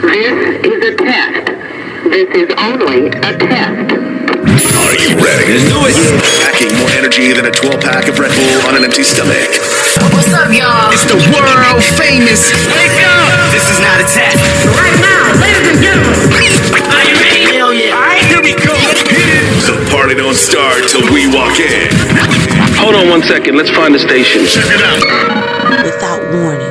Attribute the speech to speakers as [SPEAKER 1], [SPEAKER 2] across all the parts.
[SPEAKER 1] This is a test. This is only a test.
[SPEAKER 2] Are you ready?
[SPEAKER 3] Let's do it.
[SPEAKER 2] Packing more energy than a 12 pack of Red Bull on an empty stomach.
[SPEAKER 4] What's up, y'all?
[SPEAKER 3] It's the world famous.
[SPEAKER 4] Wake up!
[SPEAKER 3] This is not a test.
[SPEAKER 4] Right now, ladies and gentlemen. Are you ready? Hell yeah. All right, here we go.
[SPEAKER 2] The party don't start till we walk in.
[SPEAKER 5] Hold on one second. Let's find the station.
[SPEAKER 2] Check it out.
[SPEAKER 6] Without warning,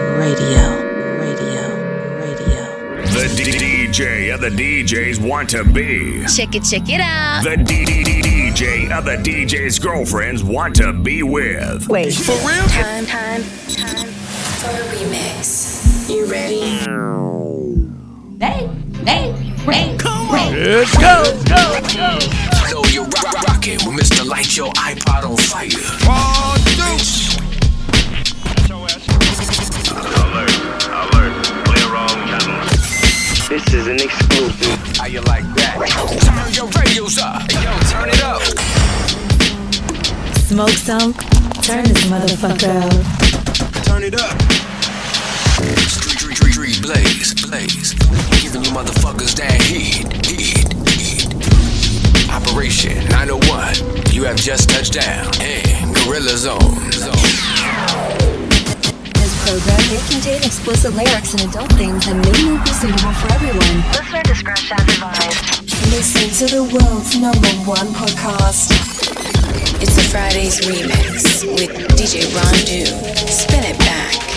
[SPEAKER 2] the DJs want to be.
[SPEAKER 7] Check it, check it out.
[SPEAKER 2] The D- D- D- DJ of the DJs' girlfriends want to be with.
[SPEAKER 6] Wait,
[SPEAKER 3] For real?
[SPEAKER 8] Time, time, time for a remix. You ready?
[SPEAKER 6] hey, hey, hey, come on.
[SPEAKER 3] Let's go. Go. Go.
[SPEAKER 9] know you're rock- rocking with Mr. Light Your iPod on fire.
[SPEAKER 3] Oh, dude.
[SPEAKER 5] This is an exclusive.
[SPEAKER 9] How you like that? Turn your radios up. Yo, turn it up.
[SPEAKER 6] Smoke some? Turn this motherfucker up.
[SPEAKER 9] Turn it up. Street, street, street, street, blaze, blaze. Giving you motherfuckers that heat, heat, heat. Operation 901. You have just touched down in Gorilla Zone. Zone.
[SPEAKER 8] This program may contain explicit lyrics and adult themes and may not be suitable for everyone.
[SPEAKER 10] Listener discretion advised.
[SPEAKER 8] Listen to the world's number one podcast.
[SPEAKER 10] It's a Fridays remix with DJ Ron Do. Spin it back.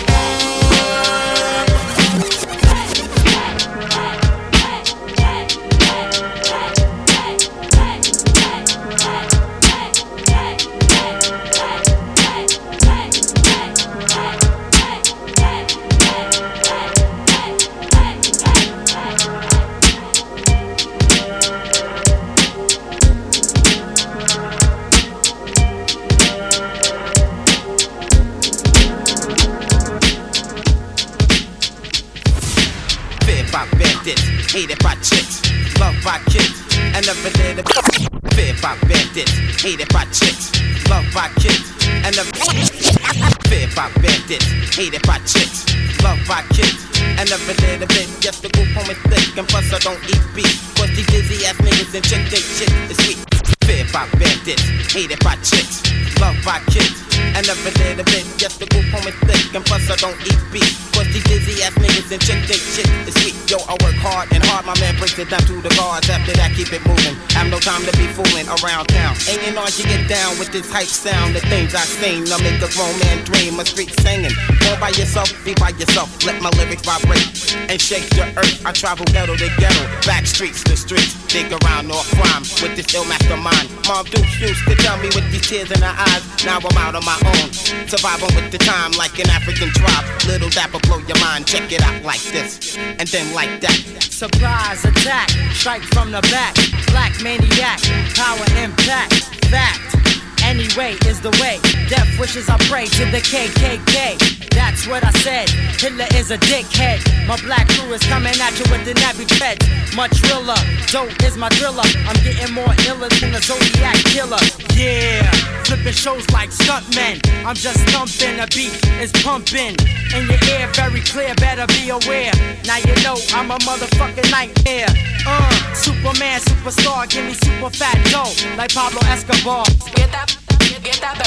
[SPEAKER 11] Hated by chicks, loved by kids, and never did a Feared by bandits, hated by chicks, loved by kids, and never Feared by bandits, hated by chicks, loved by kids, and never did a bit. Just the group home is thick, and plus I don't eat beef. Cause these dizzy ass niggas and chick think shit is sweet. Feared by bandits, hated by chicks, loved by kids, and never did a bit. Just the group home is thick, and plus I don't eat beef. Cause these dizzy ass niggas and chick think shit is sweet. Yo, I work hard and hard, my man breaks it down to the guards. After that, keep it moving. Have no time to be fooling around town. Ain't you know you get down with this hype sound? The things I sing, I make a grown man dream of street singing. All by yourself, be by yourself. Let my lyrics vibrate and shake the earth. I travel ghetto to ghetto, back streets to streets, dig around all crime with this ill mastermind. Mom Dukes used to tell me with these tears in her eyes. Now I'm out on my own, surviving with the time like an African tribe. Little dapper blow your mind. Check it out like this, and then like that.
[SPEAKER 12] Surprise attack, strike from the back. Black maniac, power impact. Fact. Anyway is the way. Death wishes I pray to the KKK. That's what I said. Hitler is a dickhead. My black crew is coming at you with the nappy treads. Much realer. Dope is my driller. I'm getting more iller than the Zodiac killer. Yeah. Flipping shows like stuntmen. I'm just thumping. A beat is pumping. In your ear, very clear. Better be aware. Now you know I'm a motherfucking nightmare. Uh, Superman, superstar. Give me super fat dough. Like Pablo Escobar.
[SPEAKER 10] Get that, get, get that.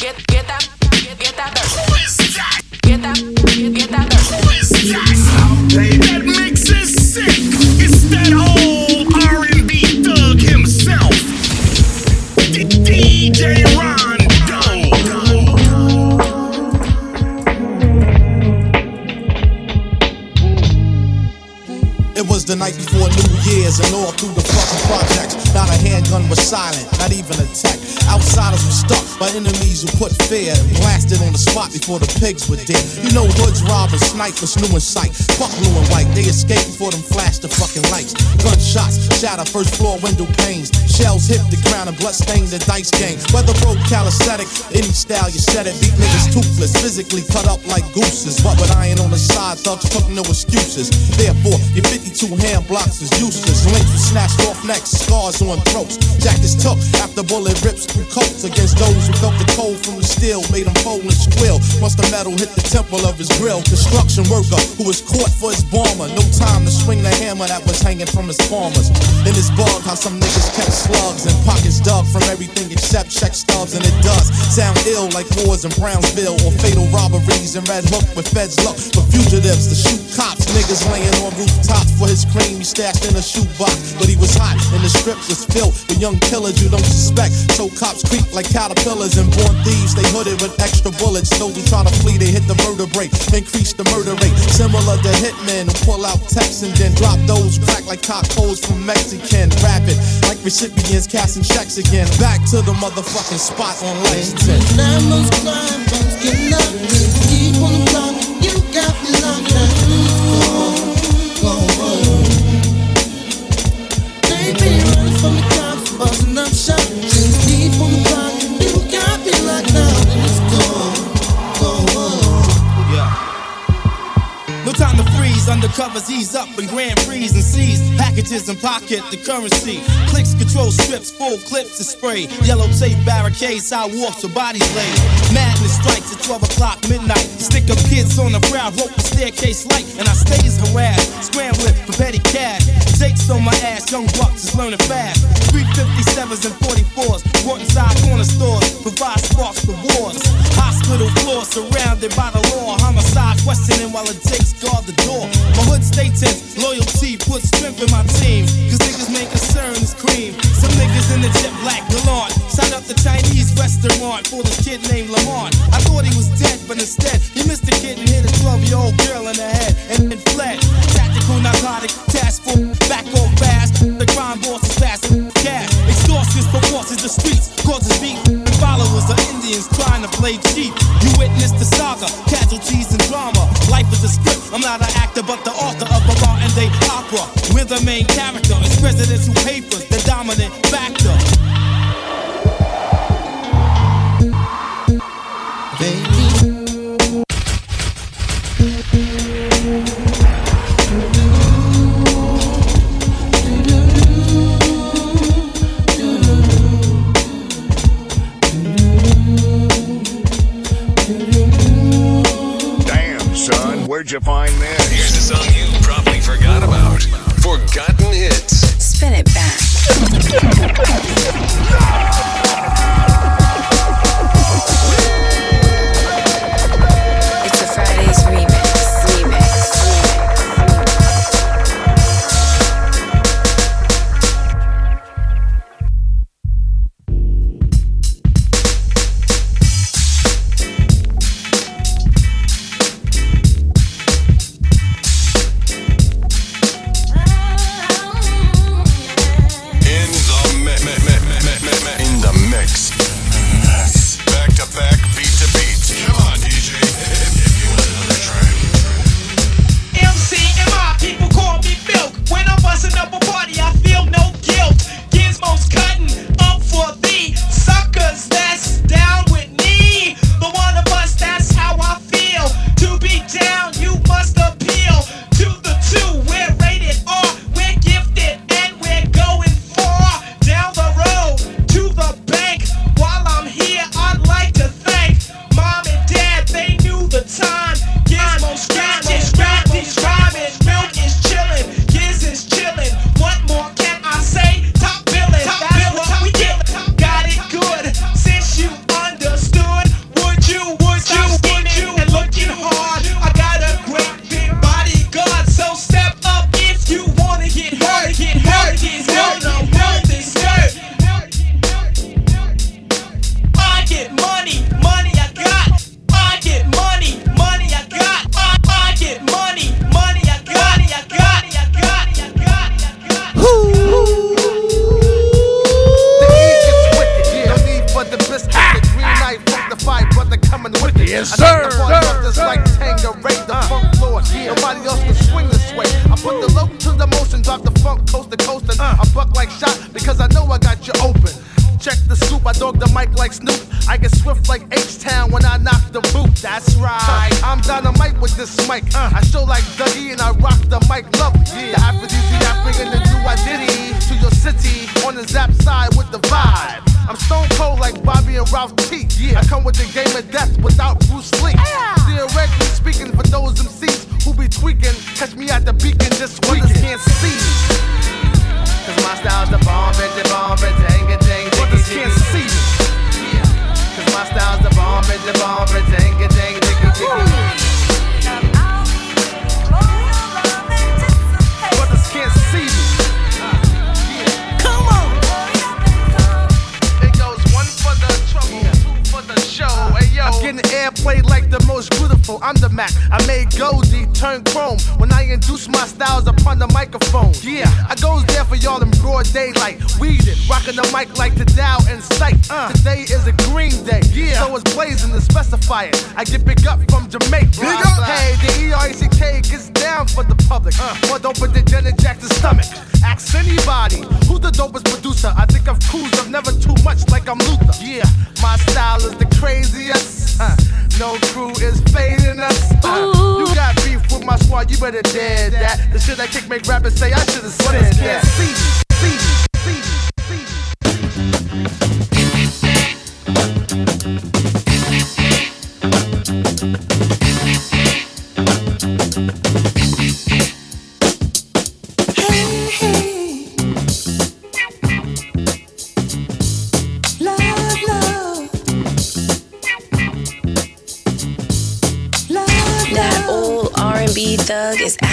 [SPEAKER 10] Get, get that, get, get that. Get that, get, that dirt.
[SPEAKER 2] Hey, that mix is sick. It's that old R&B thug himself, D- DJ
[SPEAKER 13] It was the night before New Year's and all through the fucking projects. Not a handgun was silent, not even a tech. Outsiders were stuck by enemies who put fear and blasted on the spot before the pigs were dead. You know hoods, robbers, snipers, new in sight. Fuck blue and white, they escaped before them flashed the fucking lights. Gunshots shatter first floor window panes. Shells hit the ground and blood stained the dice game. Weather broke calisthenic, any style you said it. Beat niggas toothless, physically cut up like gooses. But with iron on the side, thugs took no excuses. Therefore, your 52 hand blocks is useless. Links were snatched off necks, scars on throats. Jack is took after bullet rips through coats against those who felt the cold from the steel, made him fold and squill. Once the metal hit the temple of his grill, construction worker who was caught for his bomber. No time to swing the hammer that was hanging from his palmers. In his bug, how some niggas kept slugs and pockets dug from everything except check stubs, and it does sound ill like wars in Brownsville or fatal robberies in Red Hook with feds look for fugitives to shoot cops. Niggas laying on rooftops for his cream he stashed in a shoebox, but he was hot in the strip was filled with young killers you don't suspect. So cops creep like caterpillars and born thieves. They hooded with extra bullets. Those who try to flee, they hit the vertebrae, increase the murder rate. Similar to hitmen who pull out texts and then drop those crack like cock holes from Mexican. Rapid like recipients casting checks again. Back to the motherfucking spot on Lexington.
[SPEAKER 14] And pocket the currency. Clicks, control strips, full clips to spray. Yellow tape barricades, sidewalks with bodies laid. Madness strikes at 12 o'clock midnight. Stick up kids on the crowd, rope the staircase light, and I stay stays harassed. Scrambling for petty cash. Jakes on my ass, young bucks is learning fast. 357s and 44s, brought inside corner stores, provide sparks for wars. Hospital floor surrounded by the law. Homicide questioning while it takes guard the door. My hood stay tense, loyalty puts strength in my team. Cause niggas main concern is cream. Some niggas in the jet black gallant. Signed up the Chinese restaurant for this kid named Lamont. I thought he was dead, but instead he missed the kid and hit a 12 year old girl in the head and then fled. Tactical narcotic task force, back on fast. The crime boss is fast cash. Extortions forces the streets, causes. And followers are Indians trying to play cheap. You witness the saga, casualties and drama. Life is a script. I'm not an actor, but the author of a modern day opera. We're the main character. It's presidential papers, the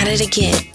[SPEAKER 15] it again.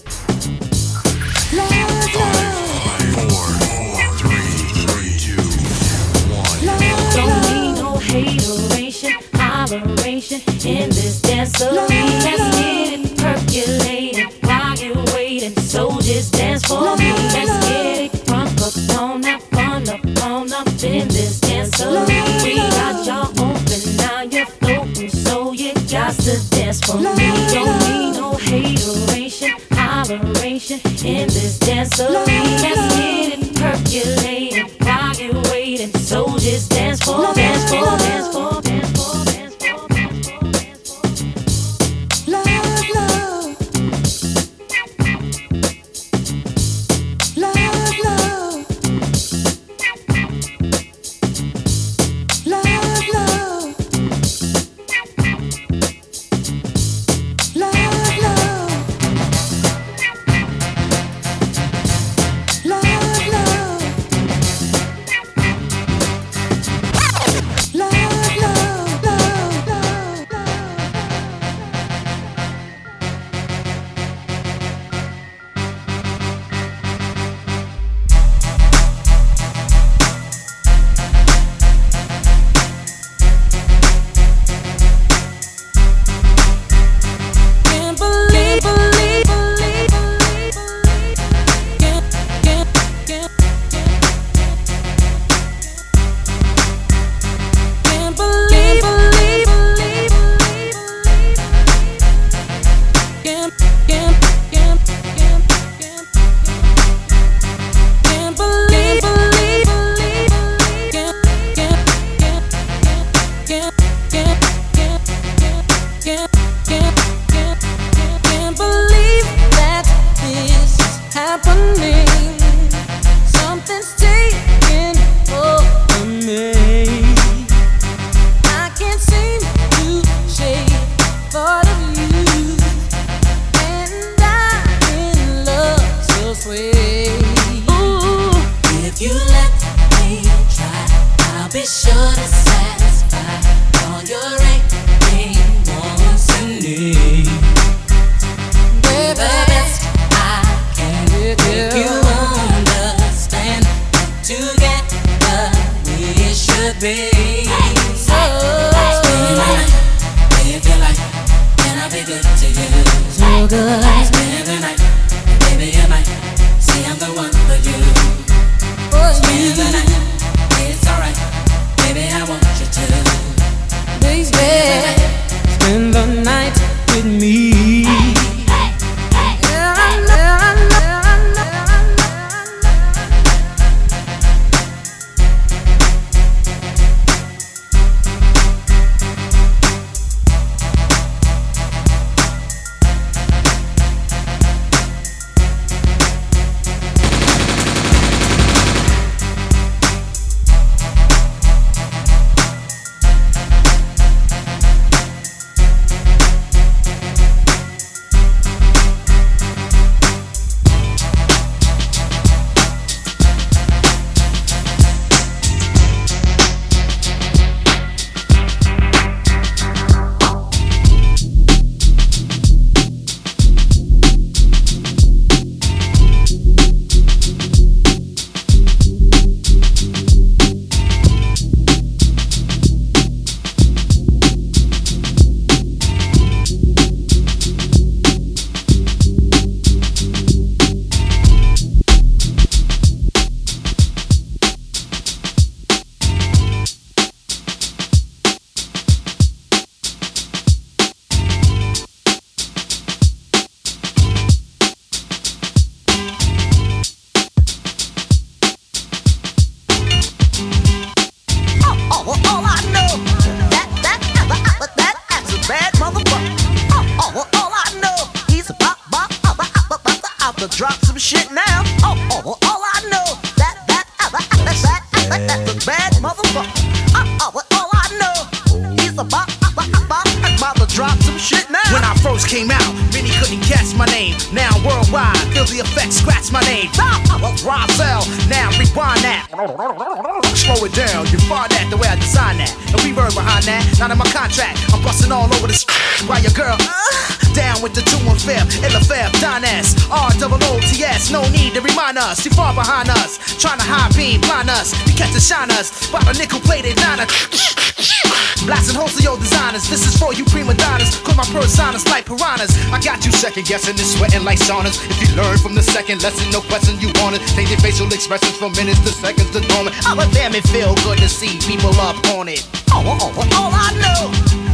[SPEAKER 16] BSing and
[SPEAKER 17] sweating like saunas. If you learn from the second lesson, no question you want it. Changing facial expressions from minutes to seconds to dormant. I'm a damn it feel good to see people up on it.
[SPEAKER 18] Oh, oh, oh, all I know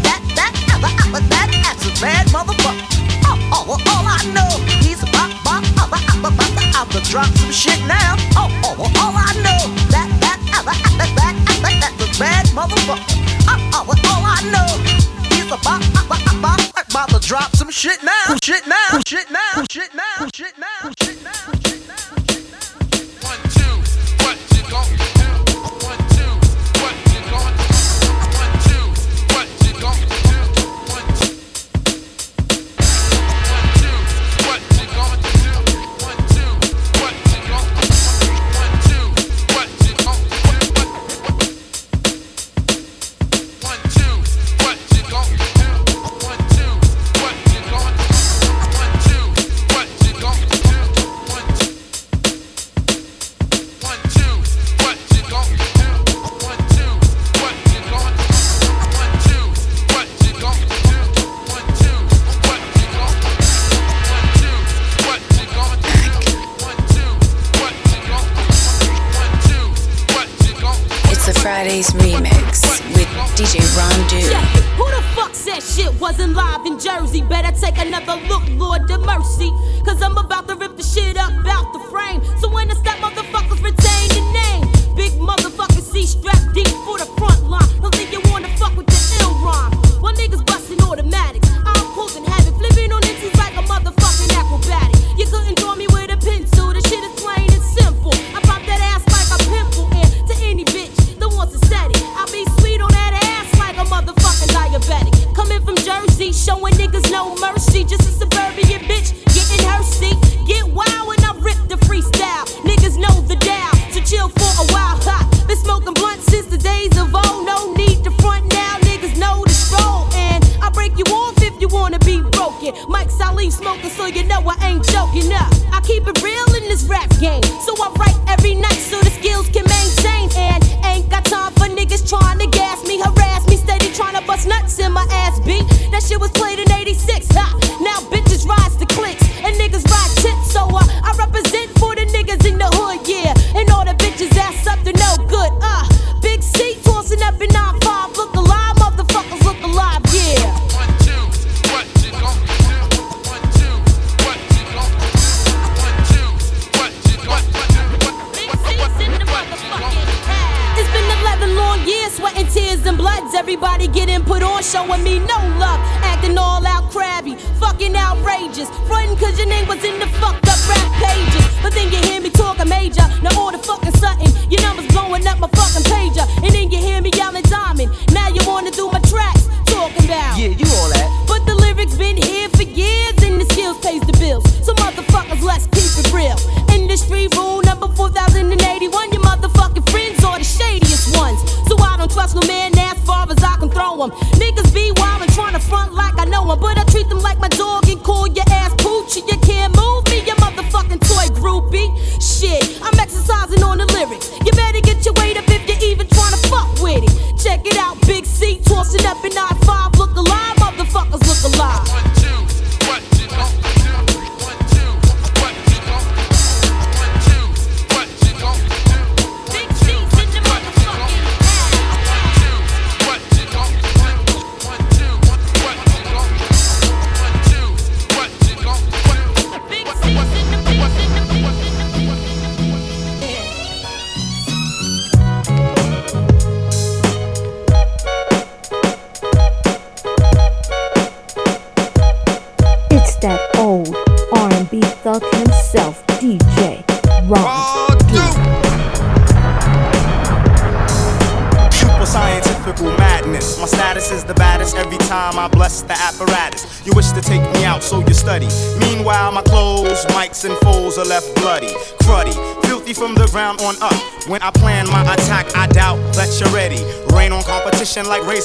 [SPEAKER 18] that that ever other that ass is bad motherfucker. Oh, oh, all I know he's a bop bop other other other other drop some shit now.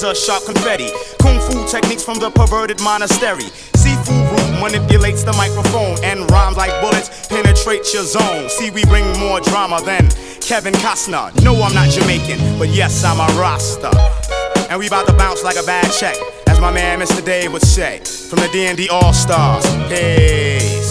[SPEAKER 19] Razor sharp confetti. Kung fu techniques from the perverted monastery. Seafood root manipulates the microphone and rhymes like bullets penetrate your zone. See, we bring more drama than Kevin Costner. No, I'm not Jamaican, but yes, I'm a Rasta. And we about to bounce like a bad check, as my man Mr. Dave would say, from the D&D All Stars. Peace.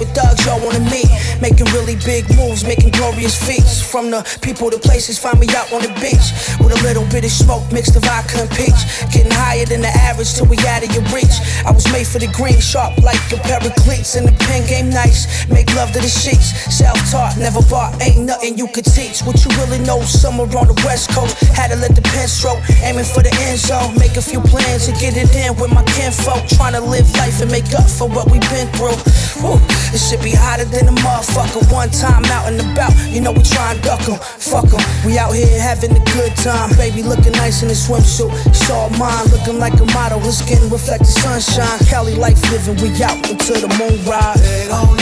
[SPEAKER 20] Of
[SPEAKER 12] thugs y'all wanna meet. Making really big moves, making glorious feats. From the people to places, find me out on the beach. With a little bit of smoke mixed with vodka and peach. Getting higher than the average till we out of your reach. I was made for the green, sharp like a cleats. And the pen game nice, make love to the sheets. Self taught, never bought, ain't nothing you could teach. What you really know, somewhere on the west coast. Had to let the pen stroke, aiming for the end zone. Make a few plans to get it in with my kinfolk. Trying to live life and make up for what we've been through. Whew, it should be hotter than a motherfucker. One time out and about, you know we try and duck 'em. Fuck 'em, we out here having a good time. Baby looking nice in a swimsuit. It's all mine, looking like a model. Her skin reflect the sunshine. Cali life living, we out until the moon rise.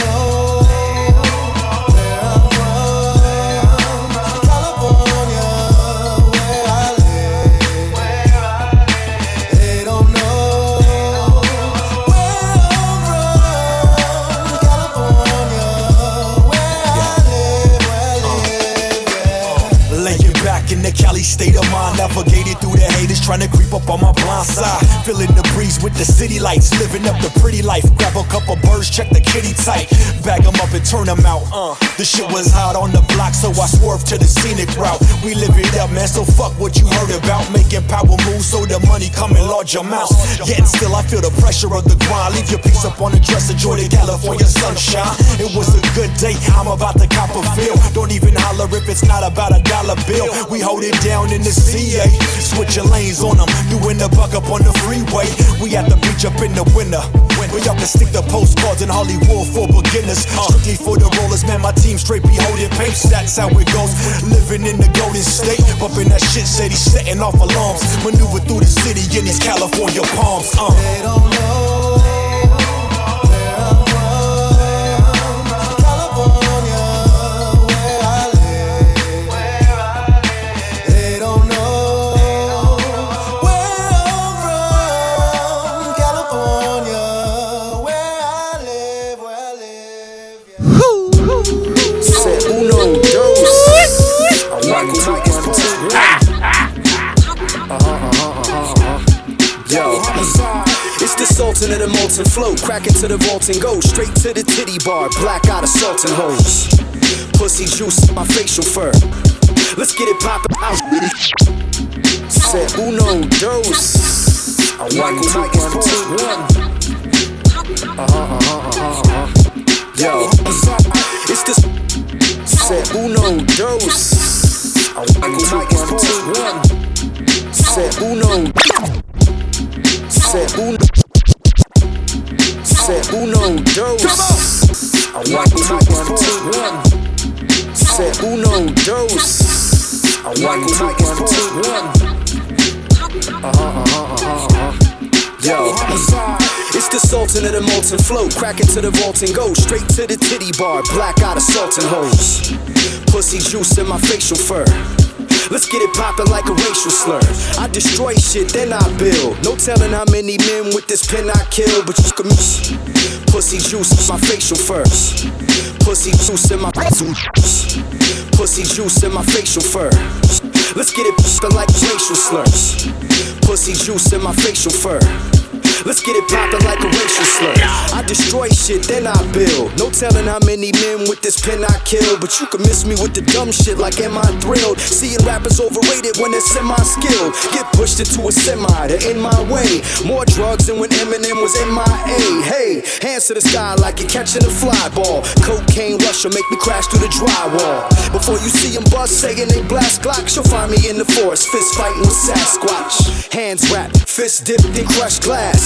[SPEAKER 21] Trying to creep up on my blind side. Feeling the breeze with the city lights, living up the pretty life. Grab a couple birds, check the kitty tight, bag 'em up and turn turn 'em out. Uh, the shit was hot on the block, so I swerved to the scenic route. We live it up, man. So fuck what you heard about. Making power moves so the money come in large amounts. Yet still, I feel the pressure of the grind. Leave your piece up on the dresser, enjoy the California sunshine. It was a good day. I'm about to cop a feel. Don't even holler if it's not about a dollar bill. We hold it down in the CA. Switching lanes on them, doing the buck up on the freeway. We at the beach up in the winter. Where y'all can stick the postcards in Hollywood for beginners. Strictly for the rollers, man. My team straight be holding papes. That's how it goes. Living in the Golden State, bumping that shit, city, setting off alarms. Maneuver through the city in these California palms. Uh.
[SPEAKER 22] Flow. Crack into the vault and go straight to the titty bar. Black out assaulting hoes. Pussy juice, in my facial fur. Let's get it poppin' out. Said uno, dos. I one, two, one, two, one. Uh huh, uh huh, uh huh, uh huh. Yo, it's this. Said uno, dos. I one, two, one, two, one. Said uno. Said uno. Said uno, dos. I one, two, one, two, one. Said uno, dos. I one, two, one, two, one. Uh huh, uh huh, uh huh, uh huh. Yo, it's the sultan of the molten flow. Crack into the vault and go straight to the titty bar. Black out assaulting hoes. Pussy juice in my facial fur. Let's get it poppin' like a racial slur. I destroy shit, then I build. No telling how many men with this pen I kill, but you can miss. Pussy juice in my facial fur. Pussy juice in my Pussy juice in my facial fur. Let's get it poppin' like racial slurs. Pussy juice in my facial fur. Let's get it poppin' like a racial slur. I destroy shit, then I build. No telling how many men with this pen I kill. But you can miss me with the dumb shit like am I thrilled? Seeing rappers overrated when they're semi-skilled. Get pushed into a semi, they're in my way. More drugs than when Eminem was in my A. Hey, hands to the sky like you're catching a fly ball. Cocaine rush will make me crash through the drywall. Before you see them bust saying they blast Glocks, you'll find me in the forest, fist fighting with Sasquatch. Hands wrapped, fist dipped in crushed glass.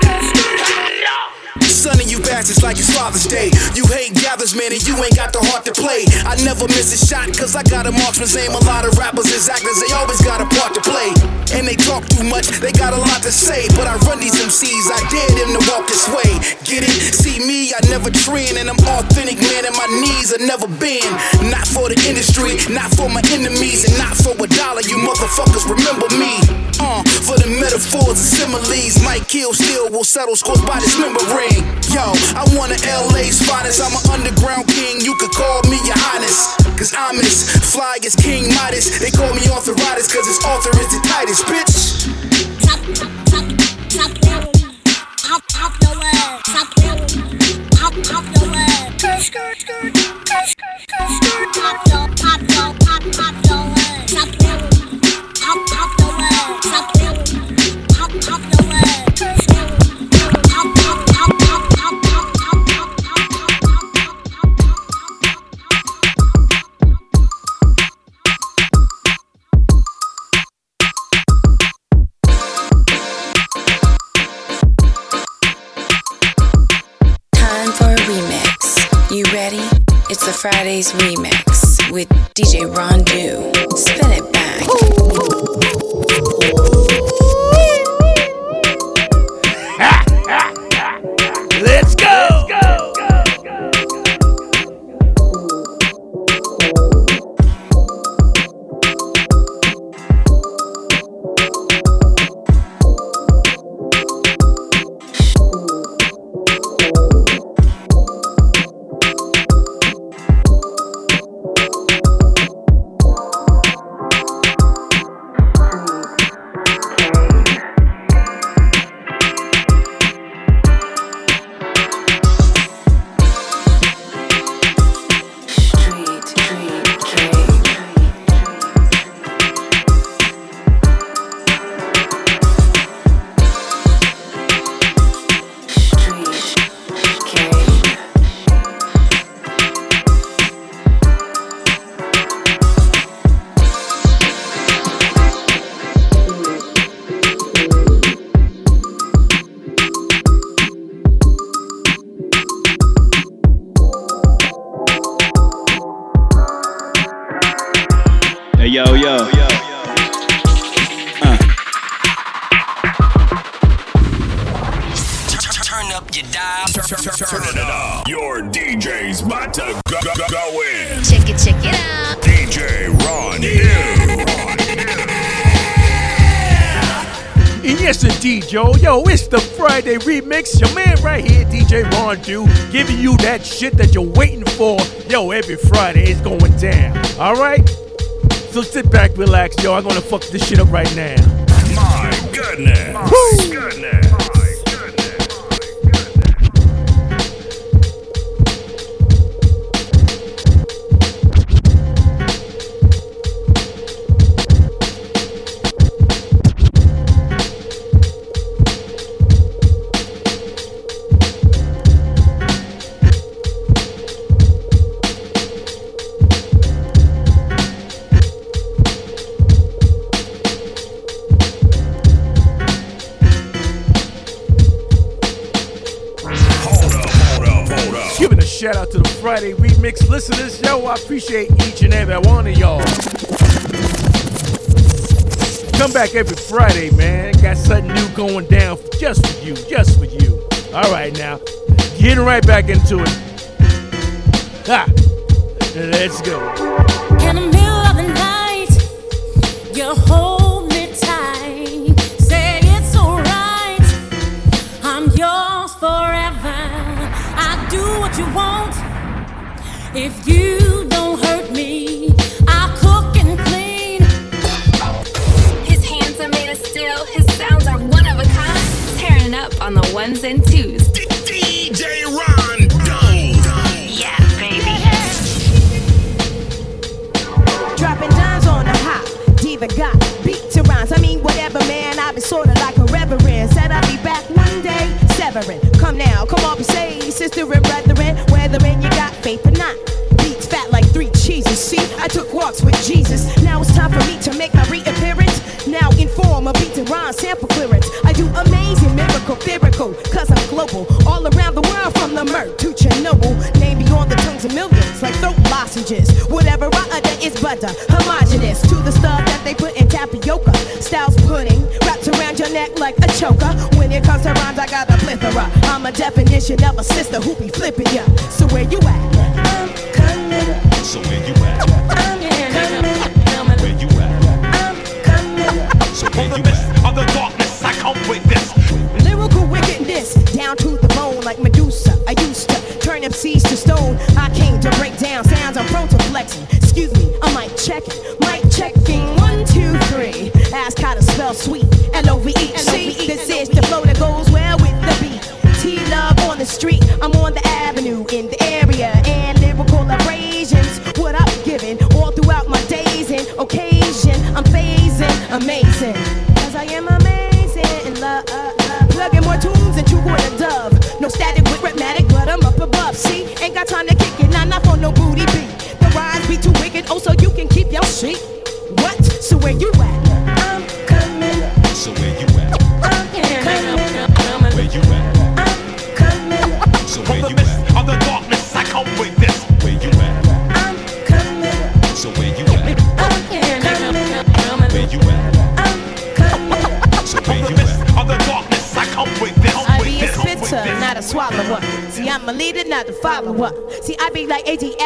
[SPEAKER 23] bastards like it's Father's Day. You hate gathers, man, and you ain't got the heart to play. I never miss a shot, cause I got a marksman's aim. A lot of rappers is actors, they always got a part to play. And they talk too much, they got a lot to say. But I run these MCs, I dare them to walk this way. Get it? See me, I never trend, and I'm authentic, man, and my knees are never bend. Not for the industry, not for my enemies, and not for a dollar. You motherfuckers remember me. Uh, for the metaphors and similes, might kill, still will settle scores by this member ring. Yo, I want an LA's finest. I'm an underground king. You could call me your highness. Cause I'm as fly as King Midas. They call me arthritis cause his author is the tightest, bitch.
[SPEAKER 15] Time Fridays remix with DJ Ron Do. Spin it back.
[SPEAKER 3] Remix. Your man right here, DJ Ron Do, giving you that shit that you're waiting for. Yo, every Friday it's going down. All right? So sit back, relax, yo. I'm gonna fuck this shit up right now.
[SPEAKER 9] My goodness.
[SPEAKER 3] Woo!
[SPEAKER 9] Goodness.
[SPEAKER 3] Friday remix listeners, yo. I appreciate each and every one of y'all. Come back every Friday, man. Got something new going down just for you, just for you. All right, now, getting right back into it. Ha! Let's go.
[SPEAKER 24] In the middle of the night, you hold
[SPEAKER 25] ones and twos.
[SPEAKER 9] DJ Ron
[SPEAKER 25] Yeah, baby.
[SPEAKER 20] Dropping dimes on the hop. Diva got beat to rhymes. I mean, whatever, man. I be sorta like a reverend. Said I'd be back one day. Severing. Come now, come on, be saved. Sister and brethren, whether in you got faith or not. Beats fat like three cheeses. See, I took walks with Jesus. Now it's time for me to make my reappearance. Now in form of beat and rhyme sample clearance. I do amazing, miracle, lyrical. Cause I'm global. All around the world from the Merc to Chernobyl. Name beyond the tongues of millions. Like throat lozenges. Whatever I utter is butter. Homogenous to the stuff that they put in like a choker. When it comes to rhymes, I got a plethora. I'm a definition of a sister who be flipping ya. So where you at? I'm coming.
[SPEAKER 9] So where you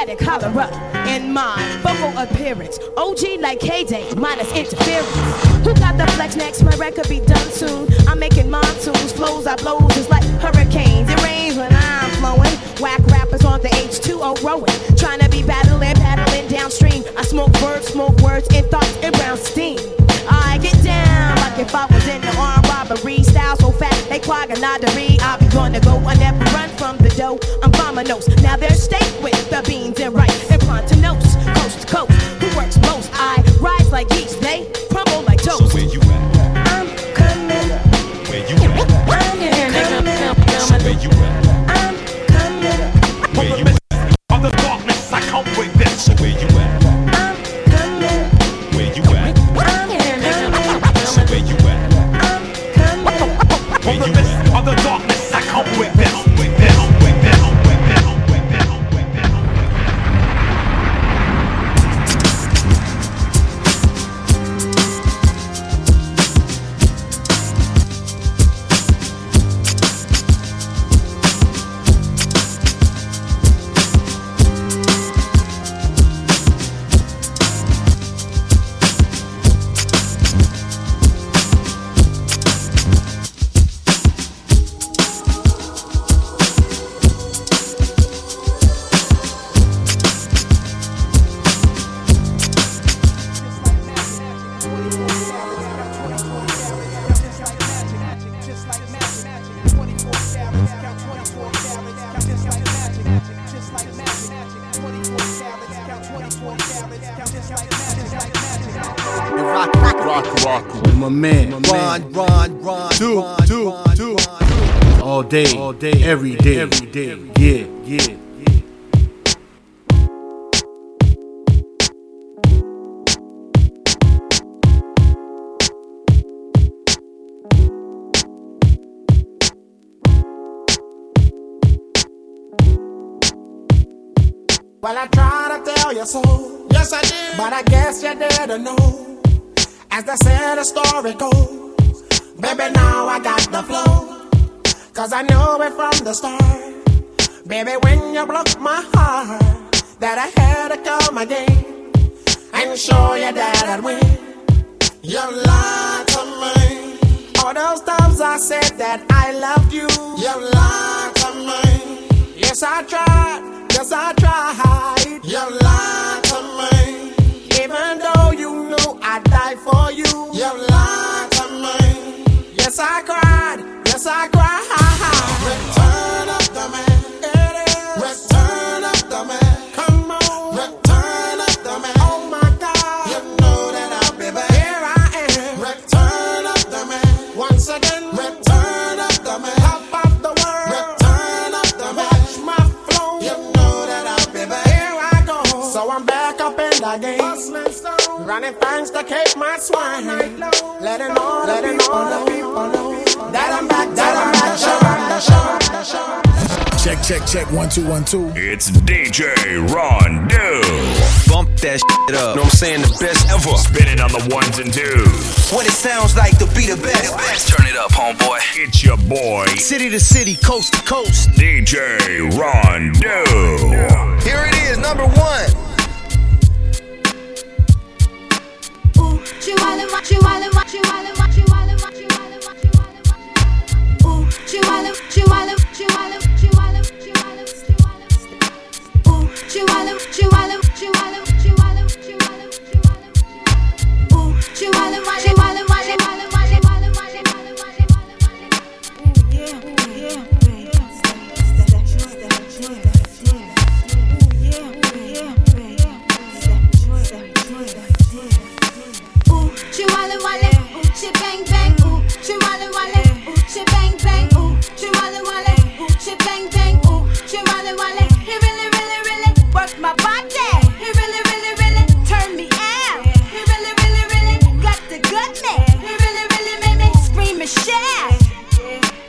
[SPEAKER 20] Addict, cholera. In my vocal appearance, OG like K-Day, minus interference.
[SPEAKER 26] Well, I try to tell you so. Yes, I did. But I guess you didn't know. As they say the story goes. Baby, now I got the flow. Cause I knew it from the start. Baby, when you broke my heart, that I had to come again and show you that I'd win. You lied to me. All those times I said that I loved you. You lied to me. Yes, I tried. Yes, I tried. You lied to me. Even though you knew I'd die for you. You lied to me. Yes, I cried. Yes, I cried. Return Running things to keep my swine. Letting all letting all the people know that I'm back. That I'm back. Show, show, show.
[SPEAKER 9] Check, check, check. One, two, one, two. It's DJ Ron Do.
[SPEAKER 19] Bump that shit up. Know what I'm saying? The best ever.
[SPEAKER 9] Spinning on the ones and twos.
[SPEAKER 19] What it sounds like to be the best. Let's turn it up, homeboy.
[SPEAKER 9] It's your boy,
[SPEAKER 19] City to city, coast to coast.
[SPEAKER 9] DJ Ron Do.
[SPEAKER 19] Here it is, number one.
[SPEAKER 15] Chihuahua, Chihuahua, Chihuahua, worked my body. He really, really, really turned me out. He really, really, really got the goodness. He really, really made me scream and shout.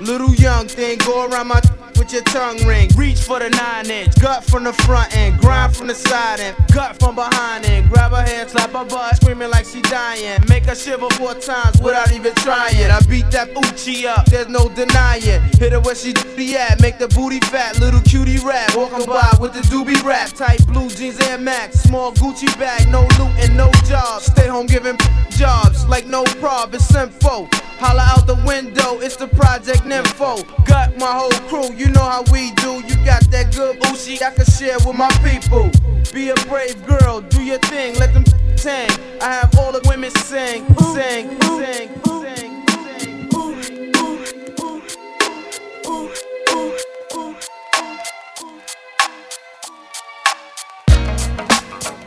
[SPEAKER 14] Little young thing, go around my with your tongue ring. Reach for the nine inch, gut from the front end, grind from the side end, gut from behind end. Grab her hand, slap her butt, screaming like she dying. Make her shiver four times without even trying. I beat that Uchi up, there's no denying. Hit her where she be at, make the booty fat, little cutie rap. Walking by with the doobie rap, tight blue jeans and Max, small Gucci bag, no loot and no job. Stay home giving jobs like no prob, it's info. Holla out the window, it's the Project Nympho. Got my whole crew, you know how we do. You got that good Uchi I can share with my people. Be a brave girl, do your thing, let them sing. I have all the women sing, sing, sing, sing, sing.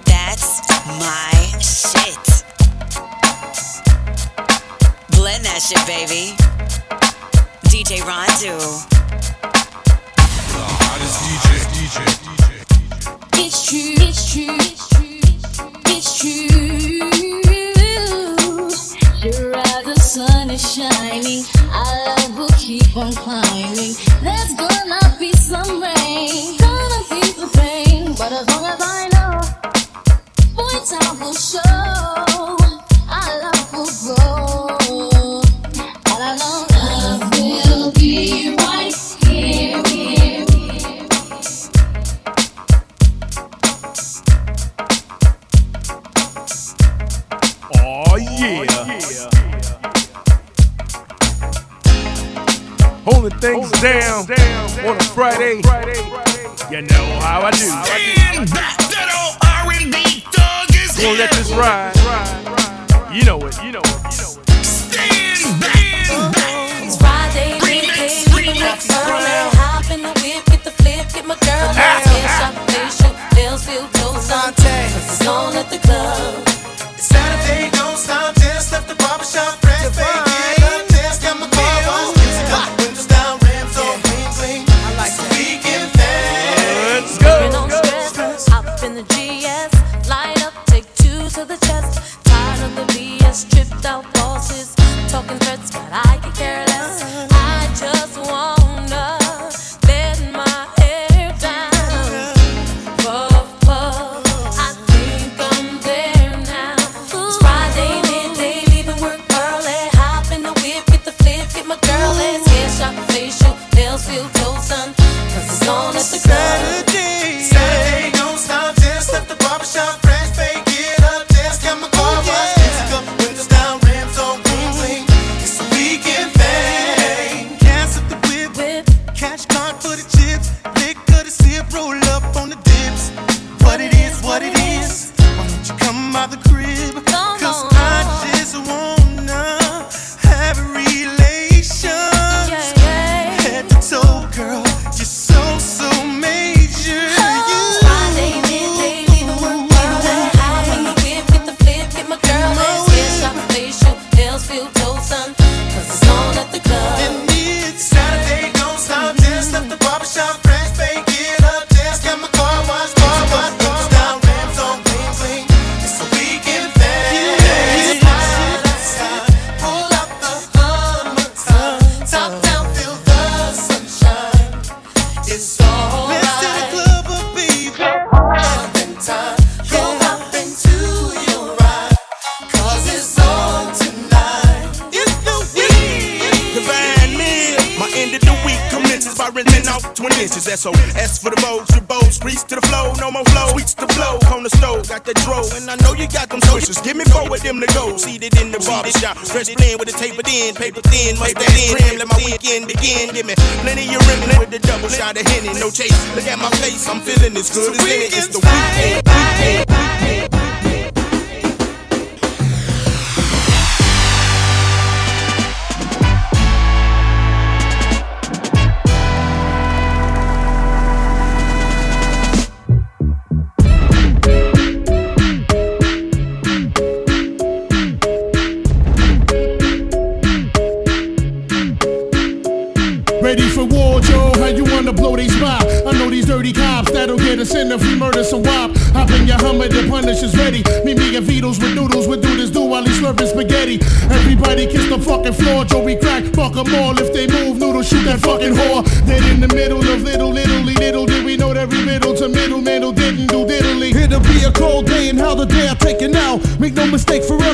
[SPEAKER 7] That's my shit. Blend that shit, baby. DJ Ron Do.
[SPEAKER 15] It's true, it's true, it's true, it's true. Sure as the sun is shining, our love will keep on climbing. There's gonna be some rain, gonna be the pain, but as long as I know, boy, time will show, You
[SPEAKER 3] Oh yeah. Holy things damn on a Friday. You know how I do.
[SPEAKER 9] And that little RB thug is
[SPEAKER 3] ride You know it. You know it.
[SPEAKER 27] In the whip, get the flip, get my girl there. Head shop,
[SPEAKER 15] the barbershop, fresh blend with a tapered in, paper thin, mustache trim. Let my weekend begin. Give me plenty of rim with the double shot of Henny. No chase, look at my face, I'm feeling as good as any.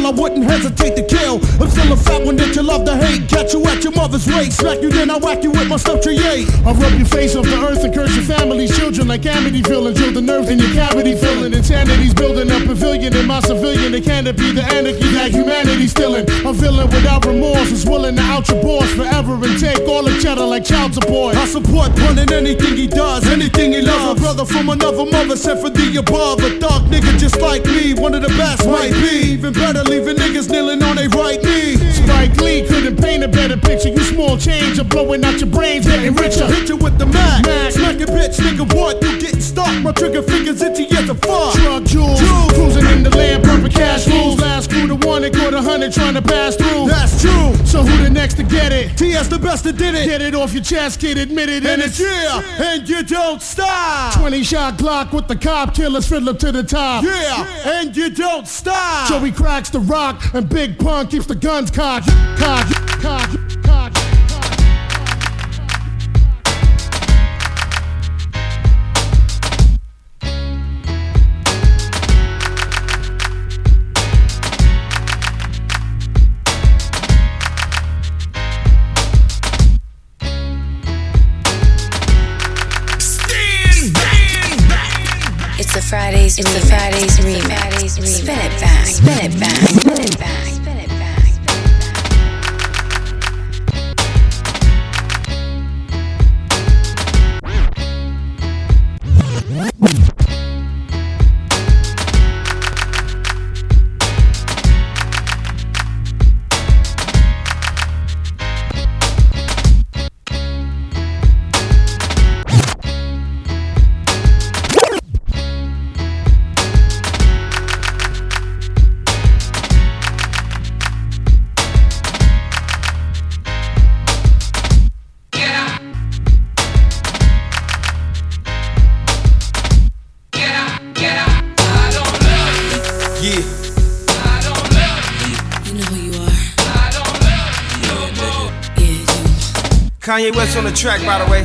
[SPEAKER 28] I
[SPEAKER 29] wouldn't hesitate to kill. I'm still a fat one that you love to hate. Catch you at mother's wake. Smack you, then I whack you with my stuff yay.
[SPEAKER 28] I'll rub your face off the earth and curse your family's children like Amityville and drill the nerve in your cavity filling. Insanity's building a pavilion in my civilian. The canopy, the anarchy that humanity's stealing. A villain without remorse is willing to out your boss forever and take all the cheddar like child support.
[SPEAKER 29] I support Pun in anything he does, anything he loves. A brother from another mother sent for the above. A thug nigga just like me, one of the best might be. Even better, leaving niggas kneeling on their right knee.
[SPEAKER 28] Spike Lee couldn't paint a better picture. You small change are blowing out your brains, getting richer.
[SPEAKER 29] Hit you with the Mac. Smack a bitch, nigga, what? You getting stuck? My trigger finger's itchy as a fuck.
[SPEAKER 28] Truck jewels, cruising in the land, pumping cash rules. Last crew to one, they caught a hundred trying to pass through.
[SPEAKER 29] That's true.
[SPEAKER 28] So who the next to get it?
[SPEAKER 29] TS the best that did it.
[SPEAKER 28] Get it off your chest, kid, admit it.
[SPEAKER 29] And it's yeah, and you don't stop.
[SPEAKER 28] 20 shot Glock with the cop killers, fiddler to the top.
[SPEAKER 29] Yeah, and you don't stop.
[SPEAKER 28] Joey cracks the rock, and Big Pun keeps the guns cocked. Cocked, cocked,
[SPEAKER 10] Fridays. It's the Fridays remix. Spin it back. Spin it back.
[SPEAKER 15] Track, by the way.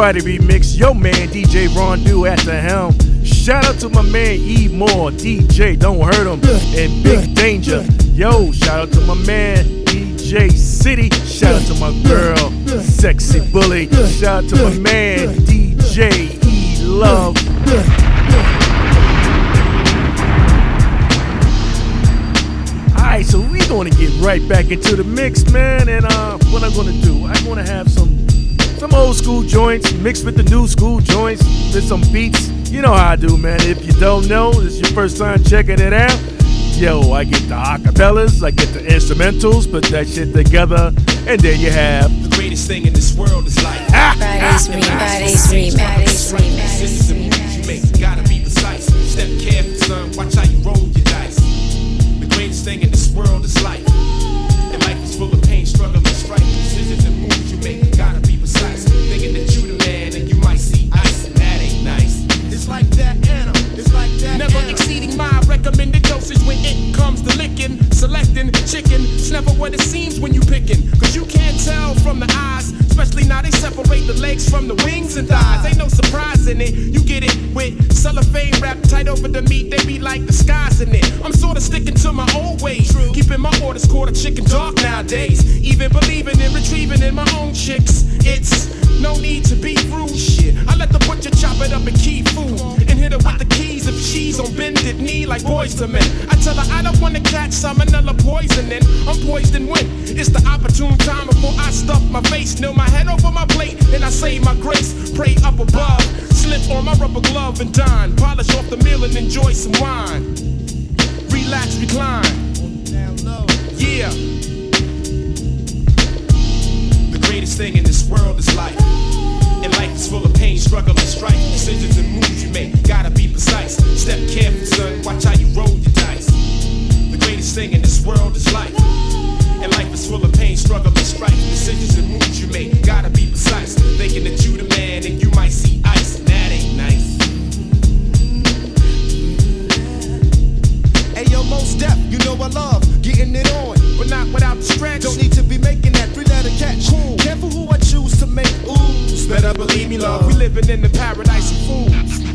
[SPEAKER 3] Friday remix. Yo, man, DJ Ron Do at the helm. Shout out to my man E Moore, DJ, Don't Hurt 'Em, and Big Danger. Yo, shout out to my man DJ City. Shout out to my girl, Sexy Bully. Shout out to my man DJ E Love. Alright, so we're gonna get right back into the mix, man. And uh, what I'm gonna do, I'm gonna have some some old school joints mixed with the new school joints with some beats. You know how I do, man. If you don't know, this is your first time checking it out. Yo, I get the acapellas, I get the instrumentals, put that shit together, and there you have
[SPEAKER 30] The greatest thing in this world is life.
[SPEAKER 10] Friday's Re- Friday's Remix.
[SPEAKER 30] This is in
[SPEAKER 14] it. You get it with cellophane wrapped tight over the meat, they be like disguising it. I'm sorta sticking to my old ways. Keeping my orders quarter chicken dark nowadays. Even believing in retrieving in my own chicks. It's no need to be rude shit. I let the butcher chop it up and key food. And hit her with the keys of cheese on bended knee like boys to men. I tell her I don't wanna catch salmonella poisoning. I'm poisoned when it's the opportune time before I stuff my face, nail my head over my plate, and I say my grace, pray up above. Slip on my rubber glove and dine. Polish off the meal and enjoy some wine. Relax, recline. Yeah.
[SPEAKER 30] The greatest thing in this world is life. And life is full of pain, struggle, and strife. Decisions and moves you make. Gotta be precise. Step careful, son. Watch how you roll your dice. The greatest thing in this world is life. And life is full of pain, struggle, and strife. Decisions and moves you make. Gotta be precise. Thinking that you the man and you might see ice, and that ain't nice.
[SPEAKER 31] Hey yo, most deaf, you know I love getting it on, but not without the stretch. Don't need to be making that three letter catch. Cool. Careful who I choose to make ooze.
[SPEAKER 14] Better believe me, love. We living in the paradise of fools.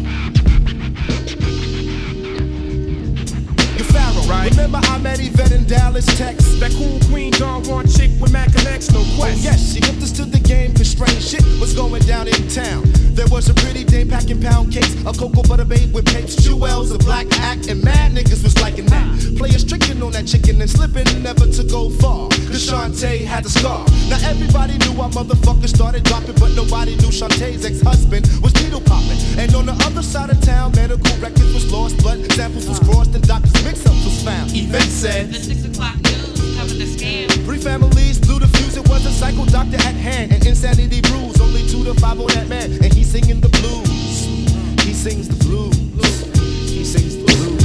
[SPEAKER 31] Pharaoh, right? Remember I met Yvette in Dallas, Texas.
[SPEAKER 14] That cool queen Don Juan chick with Mac and X, no
[SPEAKER 31] Oh,
[SPEAKER 14] quest.
[SPEAKER 31] yes, she understood the game, cause strange shit was going down in town. There was a pretty dame packing pound cakes, a cocoa butter babe with papes, jewels, a black act, and mad niggas was liking that. Players tricking on that chicken and slipping, never to go far. Cause Shantae had the scar. Now everybody knew our motherfuckers started dropping, but nobody knew Shantae's ex-husband was needle popping. And on the other side of town, medical records was lost, blood samples was crossed, and doctors' mix-ups was found. Yvette said,
[SPEAKER 32] The six o'clock news covered the scam.
[SPEAKER 31] Three families blew the fuse. It was a psycho doctor at hand, and insanity brews. Only two to five on that man, and he's singing the blues. He sings the blues. He sings the blues.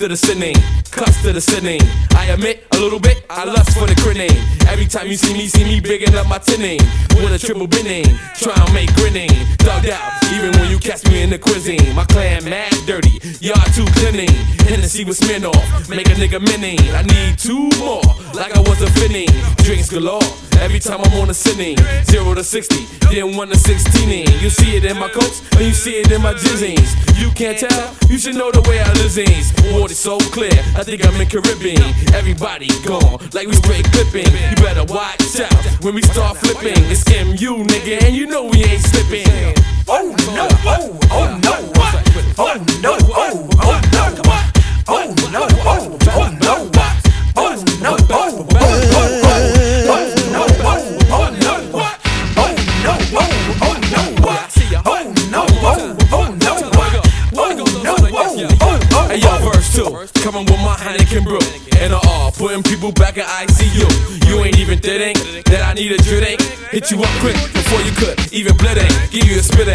[SPEAKER 30] To the sinning, cuss to the sinning. I admit a little bit, I lust for the grinning. Every time you see me, see me bigging up my tinning. With a triple binning, try and make grinning. Thugged out, even when you catch me in the cuisine. My clan mad dirty, y'all too cleaning. Hennessy with Smirnoff, make a nigga minning. I need two more, like I was a finning. Drinks galore, every time I'm on a sinning. Zero to 60, then one to 16. You see it in my coats, or you see it in my jizzings. You can't tell, you should know the way I lizings. Water so clear, I think I'm in Caribbean. Everybody gone, like we straight clipping. You better watch out when we start flipping. It's MU, nigga, and you know we ain't slipping.
[SPEAKER 8] Oh no! Oh, oh no! What? Oh no! Oh, oh no! What? Oh no! Oh,
[SPEAKER 30] People back in ICU. You ain't even think that I need a drink. Hit you up quick before you could even blit ain't. Give you a spit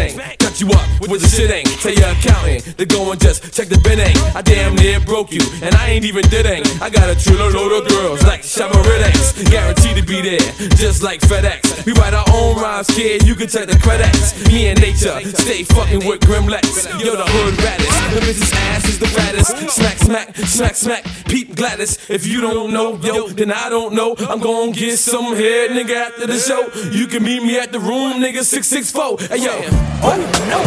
[SPEAKER 30] cut you up with the shit ain't. Tell your accountant to go and just check the bin ain't. I damn near broke you, and I ain't even did ain't. I got a trailer load of girls like Shabaridex, guaranteed to be there, just like FedEx. We write our own rhymes, kid. You can check the credits. Me and nature stay fucking with Grimlex. Yo, the hood raddest, the bitch's ass is the raddest. Smack, smack, smack, smack. Peep Gladys. If you don't know, yo, then I don't know. I'm gonna get some head, nigga, after the show. You can meet me at the room, nigga, 664. Hey, yo. Oh, Oh, no,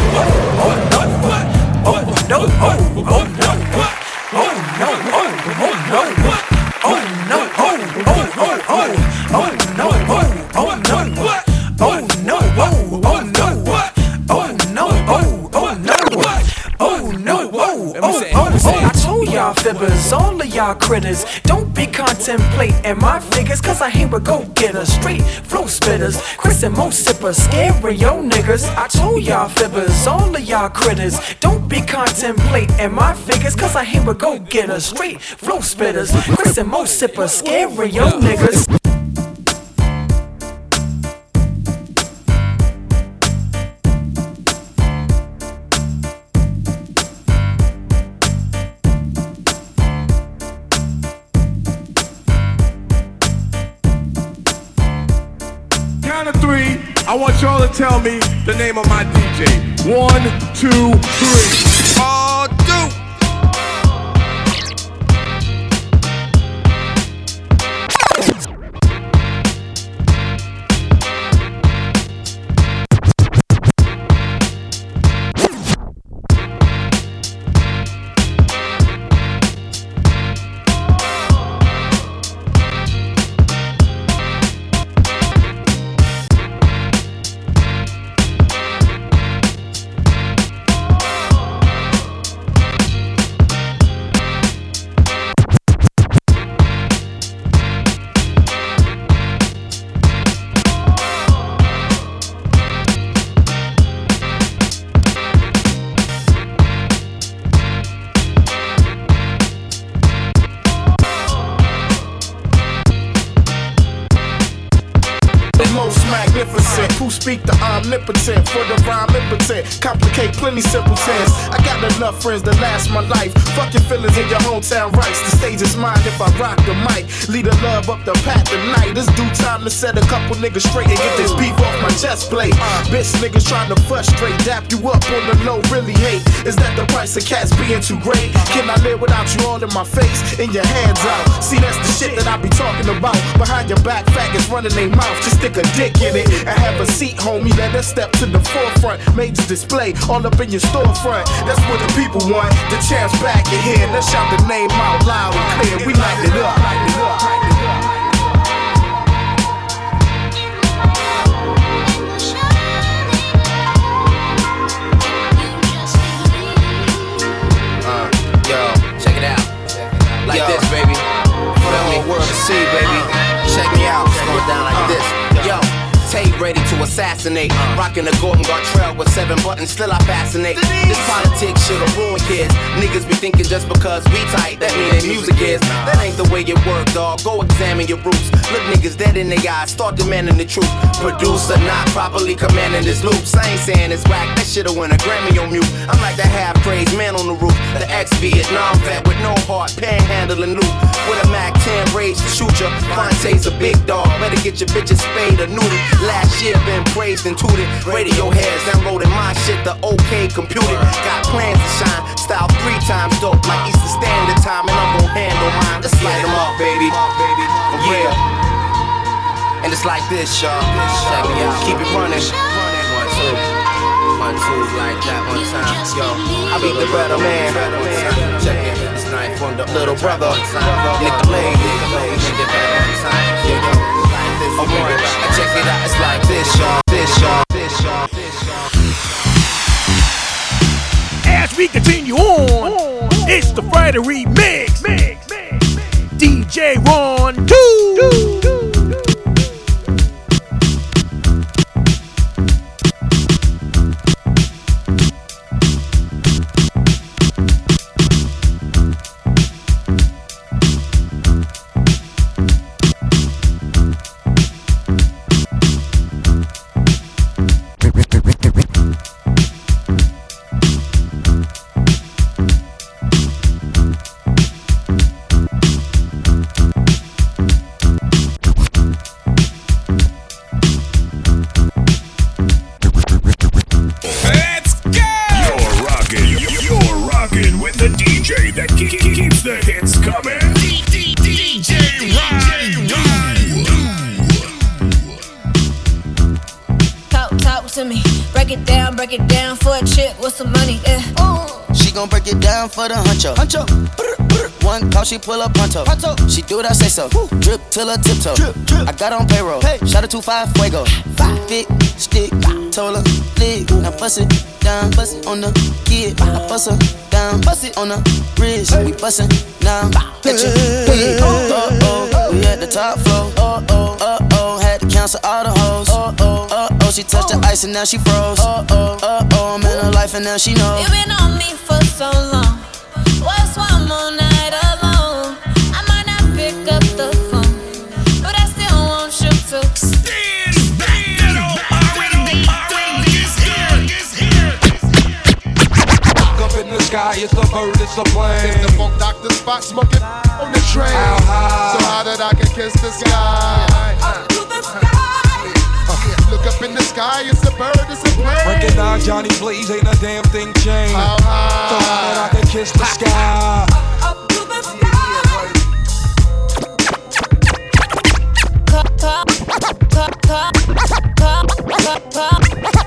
[SPEAKER 30] oh, no? Oh, no, oh, oh, no, what? Oh, no, oh, oh, no, what? Oh, no,
[SPEAKER 8] fibbers, all of y'all critters, don't be contemplating my figures, cause I hang with go getters, straight flow spitters, Chris and Mo sippers, stereo niggas. I told y'all fibbers, all of y'all critters, don't be contemplating my figures, cause I hang with go getters, straight flow spitters, Chris and Mo sippers, stereo niggas.
[SPEAKER 33] I want y'all to tell me the name of my DJ. One, two, three.
[SPEAKER 19] Friends to last my life. Fuck your feelings in your hometown rights. The stage is mine if I rock. Love up the path tonight. It's due time to set a couple niggas straight and get this beef off my chest plate. Bitch niggas trying to frustrate, dap you up on the low, really hate. Is that the price of cats being too great? Can I live without you all in my face and your hands out? See, that's the shit that I be talking about. Behind your back, faggots running their mouth. Just stick a dick in it and have a seat, homie. Let us step to the forefront. Major display all up in your storefront. That's what the people want. The champs back in here. Let's shout the name out loud and clear. We. Light it up. Light it up.
[SPEAKER 11] Like this, baby. For the whole world to see, baby. Check me out. It's going down like this. Yo. Tape ready to assassinate. Rocking the Gordon Gartrell with seven buttons, still I fascinate. This politics shit'll ruin kids. Niggas be thinking just because we tight, that mean their music is. That ain't the way it work, dog. Go examine your roots. Look niggas dead in their eyes, start demanding the truth. Producer not properly commanding this loops. I ain't saying it's whack, that shit'll win a Grammy on mute. I'm like the half crazed man on the roof. The ex Vietnam vet with no heart, panhandling loot. With a Mac 10 raised to shoot ya. Phonte's a big dog, better get your bitches spayed or neutered. Last year been praised and tooted. Radio heads downloading my shit, the OK computer. Got plans to shine, style three times dope, like Eastern Standard Time, and I'm gon' handle mine. Let's light 'em up, baby. For real. And it's like this, y'all. Check me out. Keep it running. One, two. One, two, like that one time. Yo, I be the better man. Check it. It's knife on the little brother. Nigga Lane. Nigga better one time. Yeah, yo. Like this. A one. Check it out. It's like this, y'all. This, y'all. This, y'all. This, y'all.
[SPEAKER 3] As we continue on, it's the Friday remix. DJ Ron
[SPEAKER 7] Do.
[SPEAKER 34] She pull up pronto. pronto. She do it, I say so. Drip till her tiptoe. Drip, drip. I got on payroll. Hey. Shout out to five fuego. Five. Big stick, her, lick. Now bust it down, bust it on the kid. I bust her down, bust it on the wrist. We bustin' now. At your wig. Oh oh, we at the top floor. Oh oh, uh oh, had to cancel all the hoes. Oh oh, uh oh, she touched the ice and now she froze. Oh oh, uh oh, I'm in her life and now she knows.
[SPEAKER 7] You been on me for so long. Up
[SPEAKER 33] in the a bird, it's a plane.
[SPEAKER 35] It's the funk doctor Spock smoking on the train.
[SPEAKER 33] How high?
[SPEAKER 35] So high that I can kiss the sky. Look up in the sky, it's a bird, it's a plane.
[SPEAKER 33] Recognize Johnny Blaze, ain't a damn thing changed.
[SPEAKER 35] How high?
[SPEAKER 33] So high that I can kiss the sky.
[SPEAKER 7] Call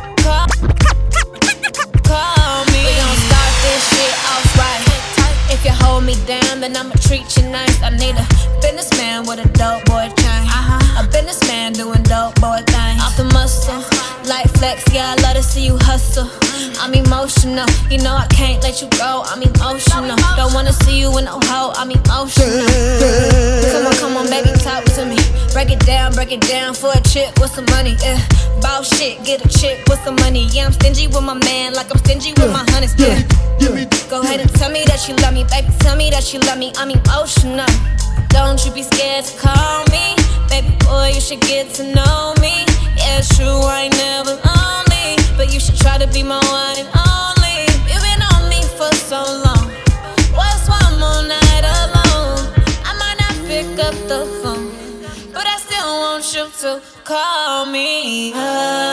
[SPEAKER 7] me down, then I'ma treat you nice. I need a businessman with a dope boy chain. Uh-huh. A businessman doing dope boy things. Off the muscle, light flex, yeah, I love to see you hustle. I'm emotional, you know I can't let you go. I'm emotional. Don't wanna see you in no hole. I'm emotional. Come on, come on, baby, talk to me. Break it down, break it down for a chick with some money. Yeah, bout shit, get a chick with some money. Yeah, I'm stingy with my man, like I'm stingy with my honeys. Yeah. Go ahead and tell me that you love me, baby. Tell me that you love me. I'm emotional. Don't you be scared to call me, baby boy. You should get to know me. Yeah, true, I ain't never lonely, but you should try to be my one and only. You've been on me for so long. What's one more night alone? I might not pick up the phone, but I still want you to call me. I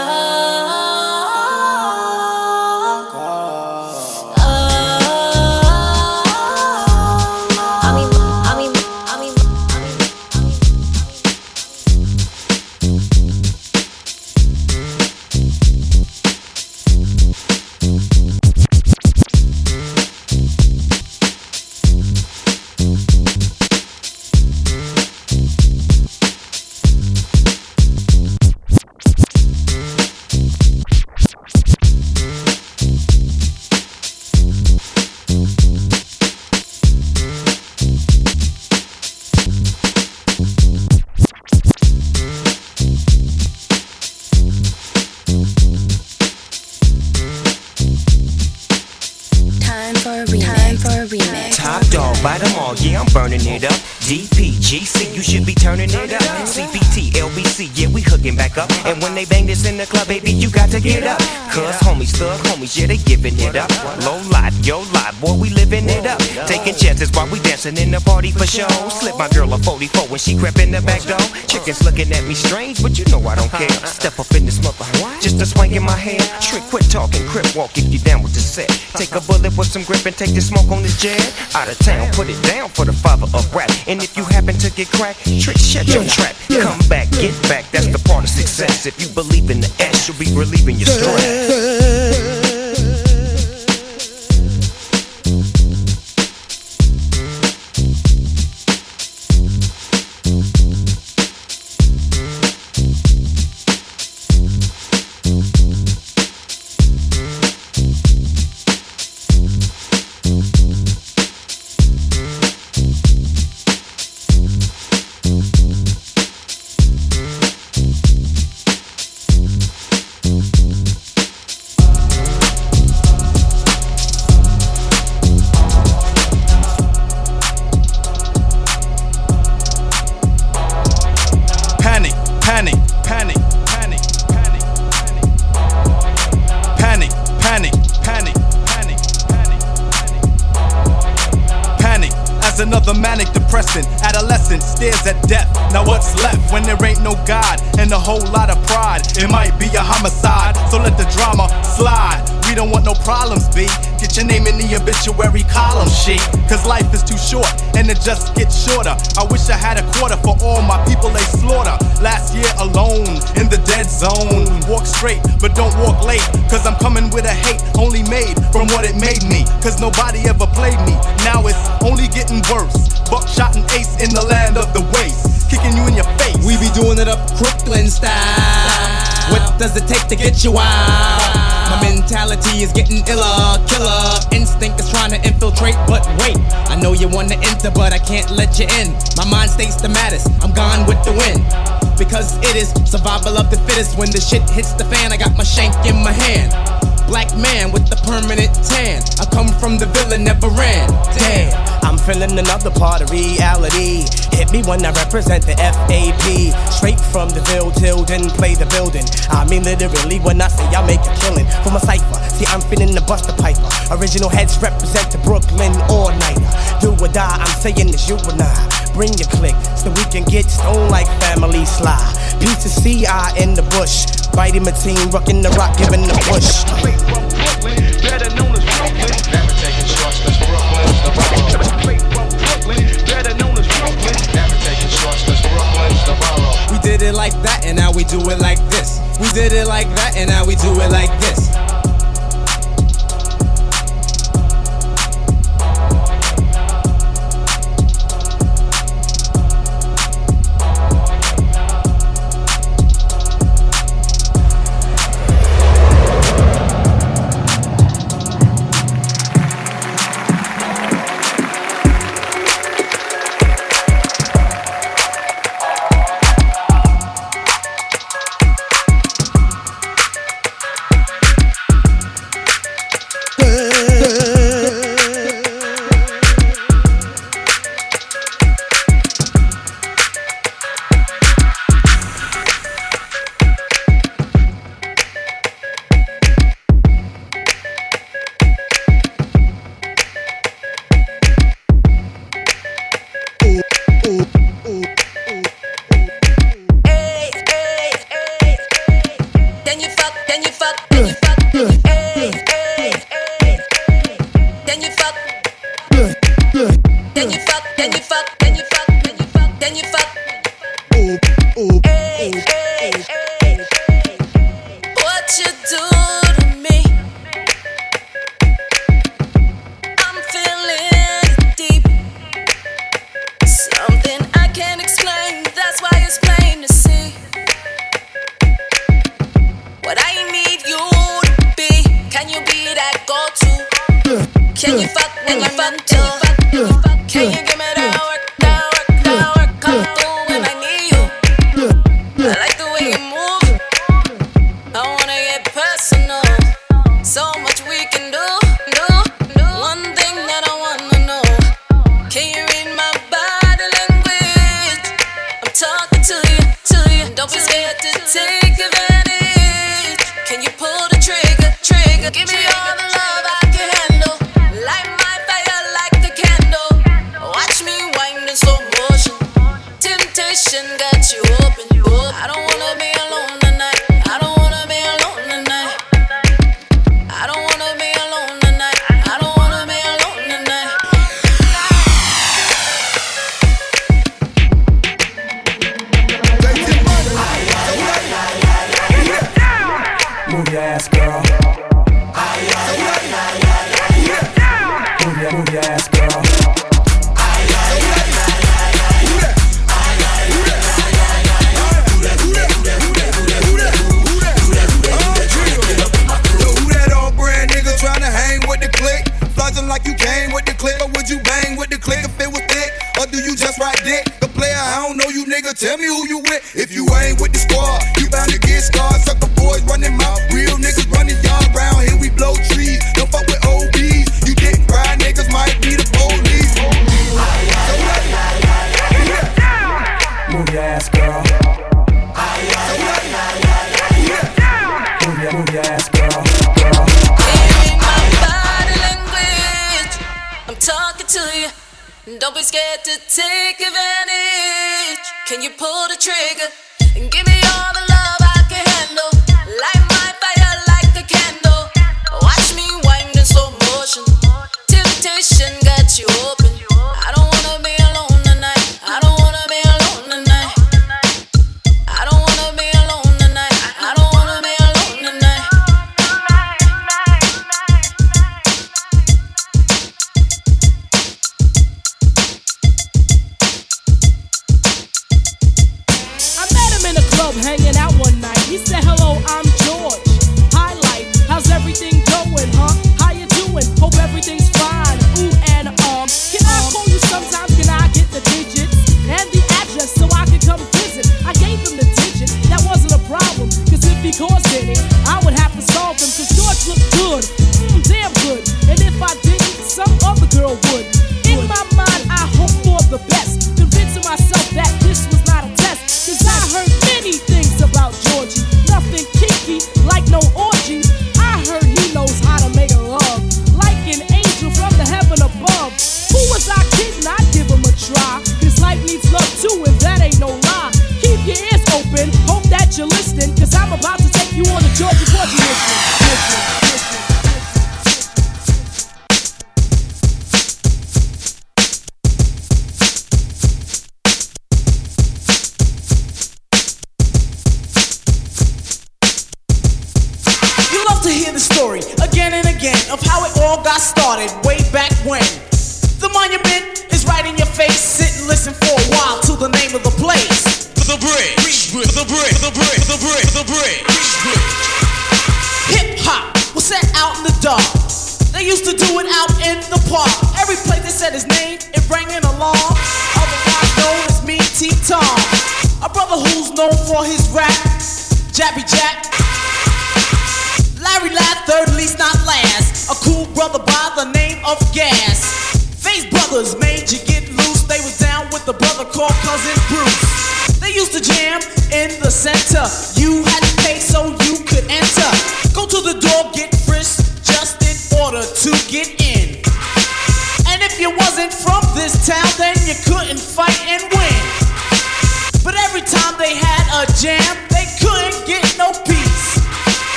[SPEAKER 36] Chances while we dancing in the party for show. Slip my girl a 44 when she crept in the back door. Chickens looking at me strange, but you know I don't care. Step up in this mother, just a swank in my hair. Trick, quit talking, crip walk if you down with the set. Take a bullet with some grip and take the smoke on this jet. Out of town, put it down for the father of rap. And if you happen to get cracked, trick, shut your trap. Come back, get back, that's the part of success. If you believe in the S, you'll be relieving your stress.
[SPEAKER 14] Adolescent stares at death. Now what's left when there ain't no God and a whole lot of pride? It might be a homicide, so let the drama slide. We don't want no problems, B. Get your name in the obituary column sheet. Cause life is too short and it just gets shorter. I wish I had a quarter for all my people they slaughter. Last year alone in the dead zone. Walk straight, but don't walk late. Cause I'm coming with a hate only made from what it made me. Cause nobody ever played me. Now it's only getting worse. Buckshot and ace in the land of the waste. Kicking you in your face.
[SPEAKER 37] We be doing it up Brooklyn style. What does it take to get you out? My mentality is getting iller, killer. Instinct is trying to infiltrate, but wait. I know you wanna enter, but I can't let you in. My mind stays the maddest. I'm gone with the wind. Because it is survival of the fittest. When the shit hits the fan, I got my shank in my hand. Black man with the permanent tan. I come from the villa, never ran. Damn.
[SPEAKER 38] I'm feeling another part of reality. Hit me when I represent the FAP. Straight from the Ville till didn't play the building. I mean literally when I say I make a killing from a cipher. See, I'm feeling the Buster Piper. Original heads represent the Brooklyn all nighter. Do or die, I'm saying it's you and I. Bring your click so we can get stoned like family sly. Piece of CI in the bush. Vitamin team, rocking the rock, giving the push.
[SPEAKER 15] We did it like that, and now we do it like this. We did it like that, and now we do it like this.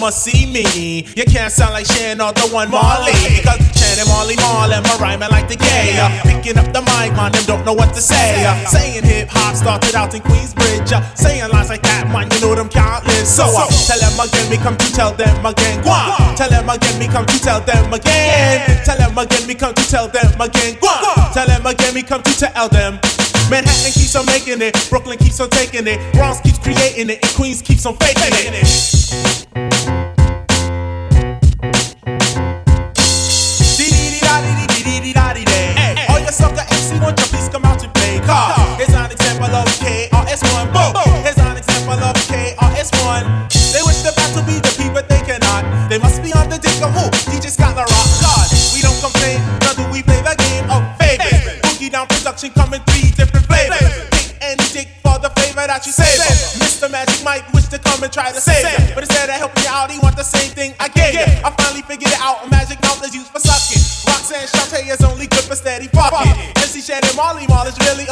[SPEAKER 39] must see me. You can't sound like Shannon or the one Marley. Because Shannon, Marley, Marl, my rhyming like the gay. Picking up the mic, man, them don't know what to say. Saying hip hop started out in Queensbridge. Saying lines like that, man, you know them countless. So uh, tell them again, me come to tell them again. Gua. Tell them again, me come to tell them again. Tell them again, me come to tell them again. Gua. Tell them again, me come to tell them. Manhattan keeps on making it, Brooklyn keeps on taking it, Bronx keeps creating it, and Queens keeps on faking it. example of KRS1. Whoa, here's an example of KRS1. They wish the battle be the people they cannot. They must be on the dig of who? DJ Scott La Rock. God, we don't complain, nor do we play the game of favor. Boogie down production coming three different flavors. Dick and Dick for the flavor that you save. Mr. Magic Mike wish to come and try to save you. But instead of helping you out, he want the same thing I gave you. I finally figured it out. Magic mouth is used for sucking. Roxanne Shante is only good for steady pocket. MC Shan and Marley Marl is really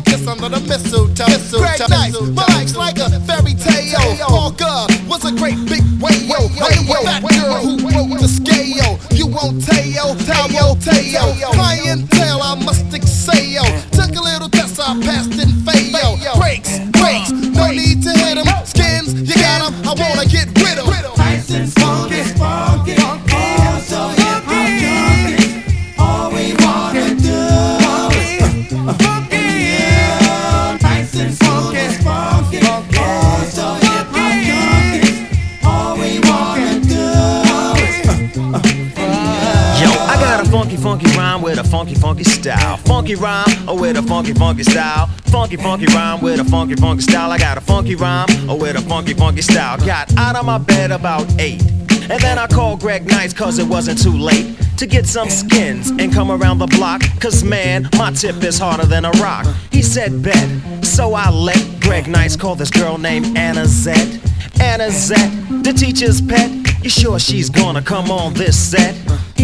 [SPEAKER 31] kiss under the mistletoe. Funky, funky
[SPEAKER 36] style. Funky, funky rhyme with a funky, funky style. I got a funky rhyme oh, with a funky, funky style. Got out of my bed about eight. And then I called Greg Nice cause it wasn't too late to get some skins and come around the block. Cause man, my tip is harder than a rock. He said bet. So I let Greg Nice call this girl named Anna Zet. Anna Zet, the teacher's pet. You sure she's gonna come on this set?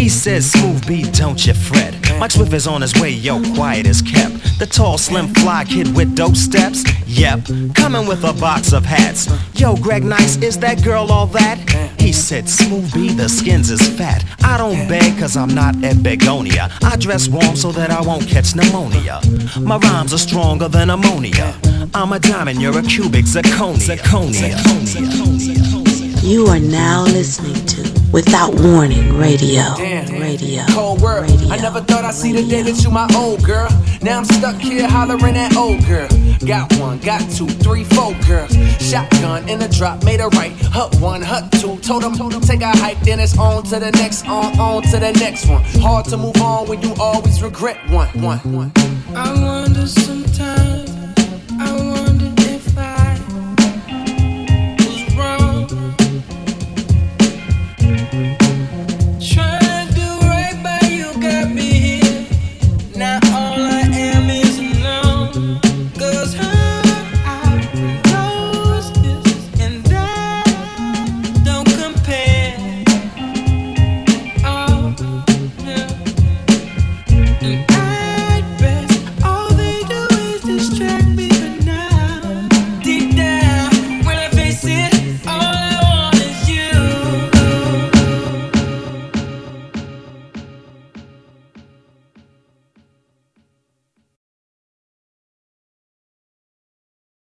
[SPEAKER 36] He says, Smooth B, don't you fret. Mike Swift is on his way, yo, quiet as kept. The tall, slim, fly kid with dope steps? Yep, coming with a box of hats. Yo, Greg Nice, is that girl all that? He said, Smooth B, the skins is fat. I don't beg, cause I'm not at Begonia. I dress warm so that I won't catch pneumonia. My rhymes are stronger than ammonia. I'm a diamond, you're a cubic zirconia. Zirconia.
[SPEAKER 6] You are now listening to Without Warning Radio.
[SPEAKER 40] Damn.
[SPEAKER 6] Radio.
[SPEAKER 40] Cold world. I never thought I'd see the day that you my old girl. Now I'm stuck here hollering at old girl. Got one, got two, three, four girls. Shotgun in a drop, made a right. Hut one, hut two. Told them, Told them, take a hike, then it's on to the next, on, on to the next one. Hard to move on when you always regret one, one, one.
[SPEAKER 41] I wonder sometimes